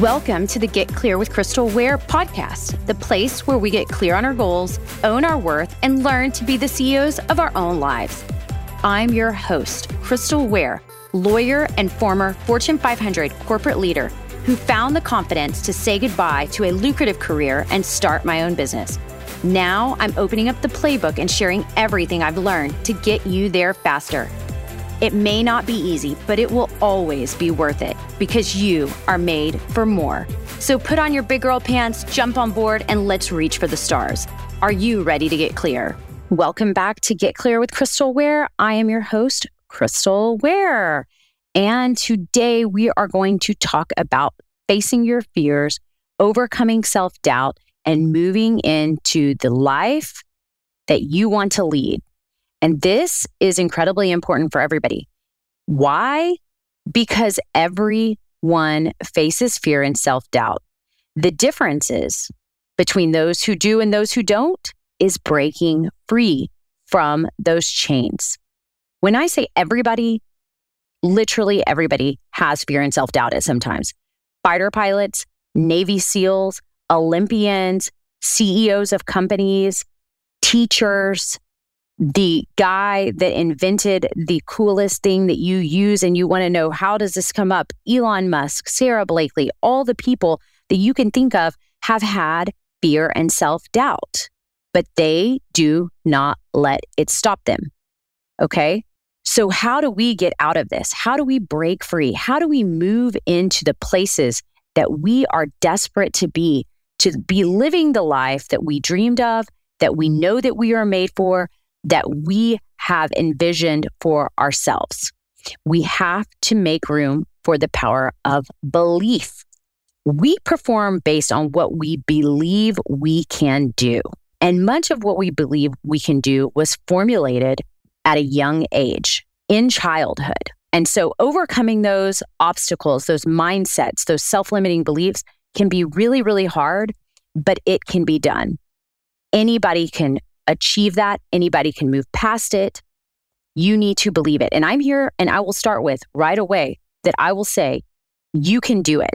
Welcome to the Get Clear with Crystal Ware podcast, the place where we get clear on our goals, own our worth, and learn to be the CEOs of our own lives. I'm your host, Crystal Ware, lawyer and former Fortune 500 corporate leader who found the confidence to say goodbye to a lucrative career and start my own business. Now I'm opening up the playbook and sharing everything I've learned to get you there faster. It may not be easy, but it will always be worth it because you are made for more. So put on your big girl pants, jump on board, and let's reach for the stars. Are you ready to get clear? Welcome back to Get Clear with Crystal Ware. I am your host, Crystal Ware. And today we are going to talk about facing your fears, overcoming self doubt, and moving into the life that you want to lead. And this is incredibly important for everybody. Why? Because everyone faces fear and self doubt. The differences between those who do and those who don't is breaking free from those chains. When I say everybody, literally everybody has fear and self doubt at sometimes. Fighter pilots, Navy SEALs, Olympians, CEOs of companies, teachers, the guy that invented the coolest thing that you use and you want to know how does this come up? Elon musk Sara Blakely all the people that you can think of have had fear and self-doubt but they do not let it stop them okay? So how do we get out of this? How do we break free? How do we move into the places that we are desperate to be to be living the life that we dreamed of that we know that we are made for that we have envisioned for ourselves. We have to make room for the power of belief. We perform based on what we believe we can do. And much of what we believe we can do was formulated at a young age in childhood. And so overcoming those obstacles, those mindsets, those self limiting beliefs can be really, really hard, but it can be done. Anybody can achieve that. Anybody can move past it. You need to believe it. And I'm here and I will start with right away that I will say, you can do it.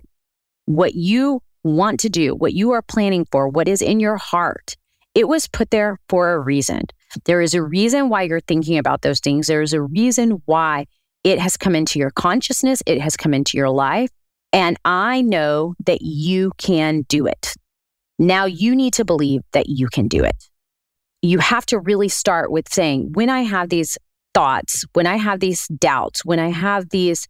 What you want to do, what you are planning for, what is in your heart, it was put there for a reason. There is a reason why you're thinking about those things. There is a reason why it has come into your consciousness, it has come into your life. And I know that you can do it. Now you need to believe that you can do it you have to really start with saying, when I have these thoughts, when I have these doubts, when I have these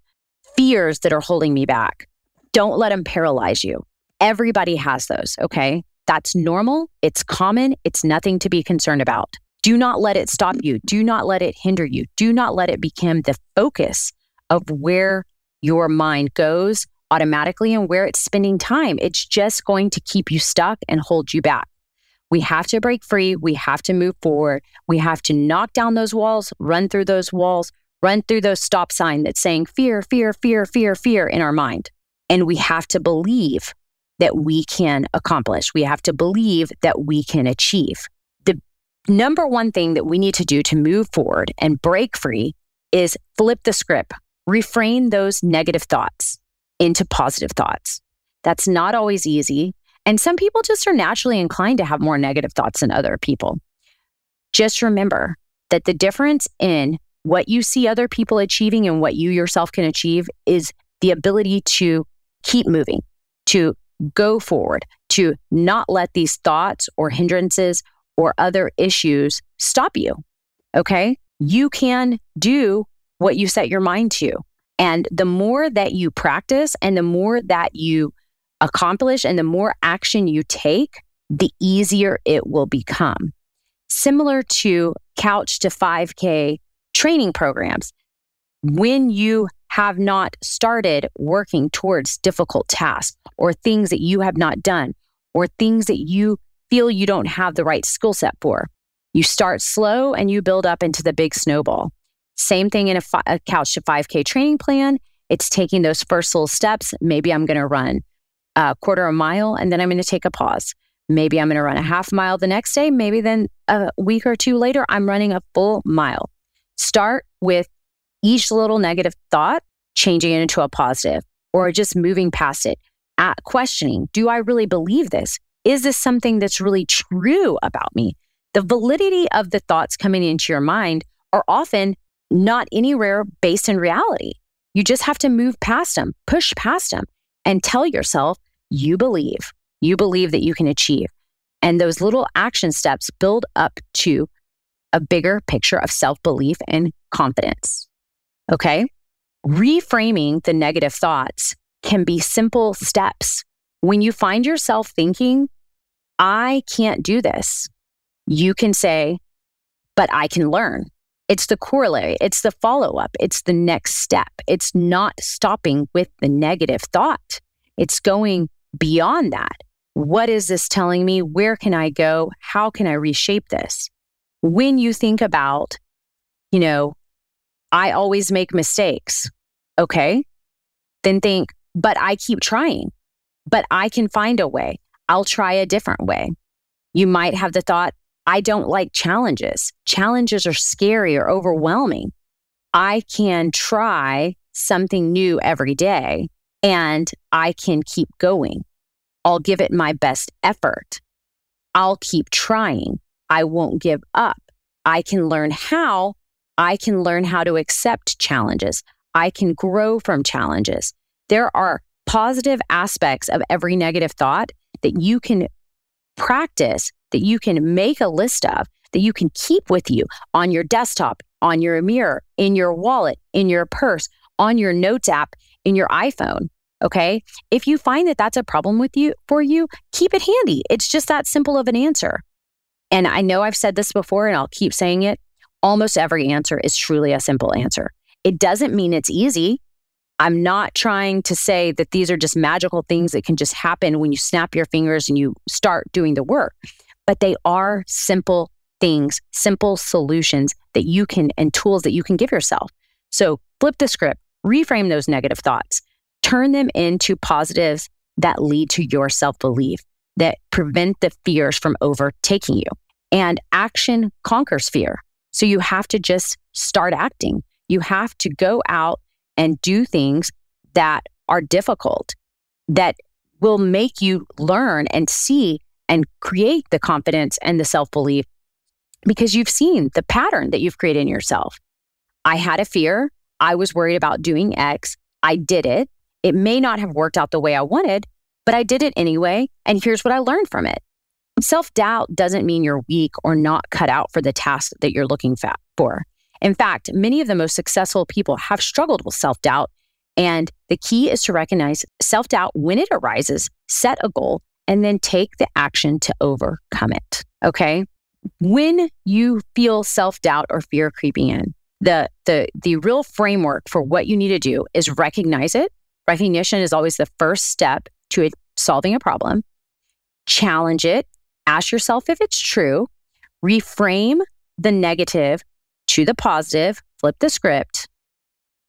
fears that are holding me back, don't let them paralyze you. Everybody has those, okay? That's normal. It's common. It's nothing to be concerned about. Do not let it stop you. Do not let it hinder you. Do not let it become the focus of where your mind goes automatically and where it's spending time. It's just going to keep you stuck and hold you back. We have to break free. We have to move forward. We have to knock down those walls, run through those walls, run through those stop sign that's saying fear, fear, fear, fear, fear in our mind. And we have to believe that we can accomplish. We have to believe that we can achieve. The number one thing that we need to do to move forward and break free is flip the script, refrain those negative thoughts into positive thoughts. That's not always easy. And some people just are naturally inclined to have more negative thoughts than other people. Just remember that the difference in what you see other people achieving and what you yourself can achieve is the ability to keep moving, to go forward, to not let these thoughts or hindrances or other issues stop you. Okay. You can do what you set your mind to. And the more that you practice and the more that you accomplish and the more action you take, the easier it will become. Similar to couch to 5K training programs. When you have not started working towards difficult tasks or things that you have not done or things that you feel you don't have the right skill set for, you start slow and you build up into the big snowball. Same thing in a, fi- a couch to 5K training plan. It's taking those first little steps. Maybe I'm going to run a quarter of a mile and then I'm going to take a pause. Maybe I'm going to run a half mile the next day. Maybe then a week or two later, I'm running a full mile. Start with each little negative thought, changing it into a positive or just moving past it. at questioning Do I really believe this? Is this something that's really true about me? The validity of the thoughts coming into your mind are often not anywhere based in reality. You just have to move past them, push past them, and tell yourself you believe. You believe that you can achieve. And those little action steps build up to a bigger picture of self belief and confidence. Okay. Reframing the negative thoughts can be simple steps. When you find yourself thinking, I can't do this, you can say, but I can learn. It's the corollary, it's the follow up, it's the next step. It's not stopping with the negative thought, it's going beyond that. What is this telling me? Where can I go? How can I reshape this? When you think about, you know, I always make mistakes, okay, then think, but I keep trying, but I can find a way. I'll try a different way. You might have the thought, I don't like challenges. Challenges are scary or overwhelming. I can try something new every day and I can keep going. I'll give it my best effort. I'll keep trying. I won't give up. I can learn how. I can learn how to accept challenges. I can grow from challenges. There are positive aspects of every negative thought that you can practice, that you can make a list of, that you can keep with you on your desktop, on your mirror, in your wallet, in your purse, on your notes app, in your iPhone. Okay. If you find that that's a problem with you for you, keep it handy. It's just that simple of an answer. And I know I've said this before and I'll keep saying it. Almost every answer is truly a simple answer. It doesn't mean it's easy. I'm not trying to say that these are just magical things that can just happen when you snap your fingers and you start doing the work, but they are simple things, simple solutions that you can and tools that you can give yourself. So flip the script, reframe those negative thoughts, turn them into positives that lead to your self belief, that prevent the fears from overtaking you. And action conquers fear. So you have to just start acting. You have to go out and do things that are difficult, that will make you learn and see and create the confidence and the self belief because you've seen the pattern that you've created in yourself. I had a fear. I was worried about doing X. I did it. It may not have worked out the way I wanted, but I did it anyway. And here's what I learned from it. Self doubt doesn't mean you're weak or not cut out for the task that you're looking for. In fact, many of the most successful people have struggled with self doubt. And the key is to recognize self doubt when it arises, set a goal, and then take the action to overcome it. Okay. When you feel self doubt or fear creeping in, the, the, the real framework for what you need to do is recognize it. Recognition is always the first step to solving a problem. Challenge it. Ask yourself if it's true. Reframe the negative to the positive, flip the script,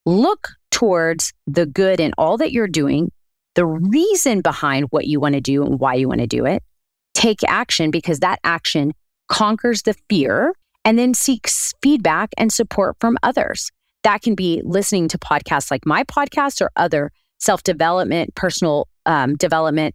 look towards the good in all that you're doing, the reason behind what you want to do and why you want to do it. Take action because that action conquers the fear and then seeks feedback and support from others. That can be listening to podcasts like my podcast or other self development, personal um, development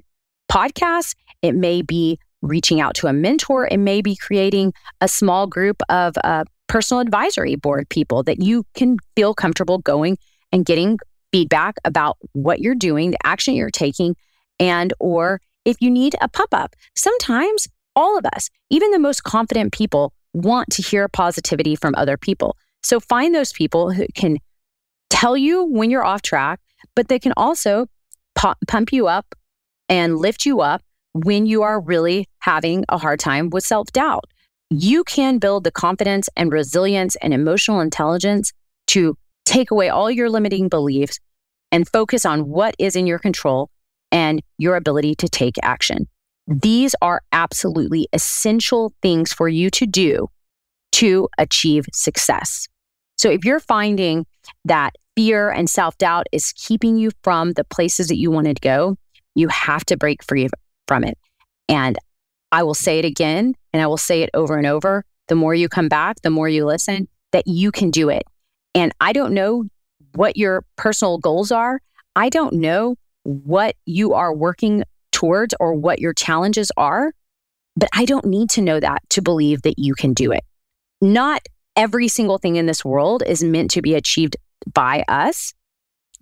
podcasts. It may be reaching out to a mentor. It may be creating a small group of uh, personal advisory board people that you can feel comfortable going and getting feedback about what you're doing, the action you're taking, and or if you need a pump up. Sometimes all of us, even the most confident people, want to hear positivity from other people. So find those people who can tell you when you're off track, but they can also pump you up and lift you up when you are really having a hard time with self doubt you can build the confidence and resilience and emotional intelligence to take away all your limiting beliefs and focus on what is in your control and your ability to take action. These are absolutely essential things for you to do to achieve success. So if you're finding that fear and self doubt is keeping you from the places that you wanted to go, you have to break free from it. And I will say it again and I will say it over and over. The more you come back, the more you listen, that you can do it. And I don't know what your personal goals are. I don't know what you are working towards or what your challenges are. But I don't need to know that to believe that you can do it. Not every single thing in this world is meant to be achieved by us.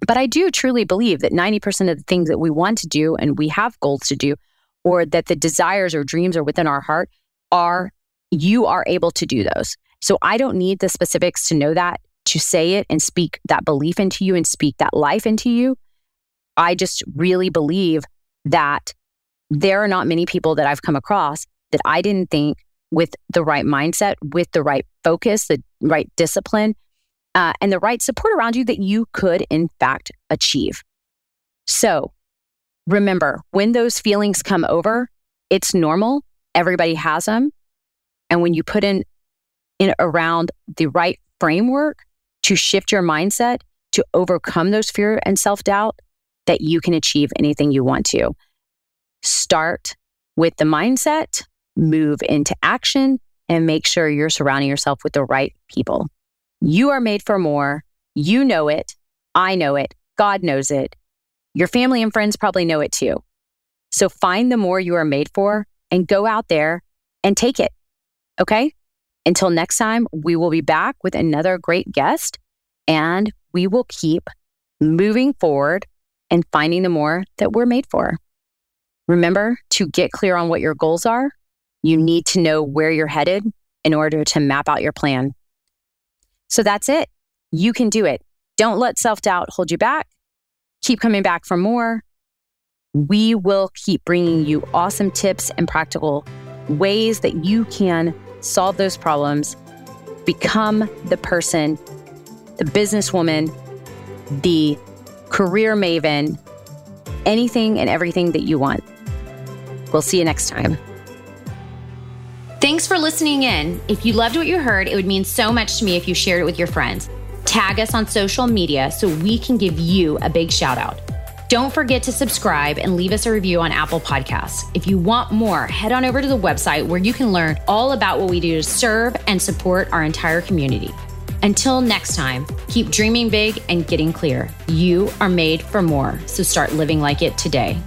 But I do truly believe that 90% of the things that we want to do and we have goals to do, or that the desires or dreams are within our heart, are you are able to do those. So I don't need the specifics to know that, to say it and speak that belief into you and speak that life into you. I just really believe that there are not many people that I've come across that I didn't think with the right mindset, with the right focus, the right discipline, uh, and the right support around you that you could, in fact, achieve. So remember, when those feelings come over, it's normal. Everybody has them. And when you put in, in around the right framework to shift your mindset to overcome those fear and self doubt, that you can achieve anything you want to. Start with the mindset, move into action, and make sure you're surrounding yourself with the right people. You are made for more. You know it. I know it. God knows it. Your family and friends probably know it too. So find the more you are made for and go out there and take it. Okay? Until next time, we will be back with another great guest and we will keep moving forward and finding the more that we're made for. Remember to get clear on what your goals are. You need to know where you're headed in order to map out your plan. So that's it. You can do it. Don't let self doubt hold you back. Keep coming back for more. We will keep bringing you awesome tips and practical ways that you can solve those problems, become the person, the businesswoman, the career maven, anything and everything that you want. We'll see you next time. Thanks for listening in. If you loved what you heard, it would mean so much to me if you shared it with your friends. Tag us on social media so we can give you a big shout out. Don't forget to subscribe and leave us a review on Apple Podcasts. If you want more, head on over to the website where you can learn all about what we do to serve and support our entire community. Until next time, keep dreaming big and getting clear. You are made for more, so start living like it today.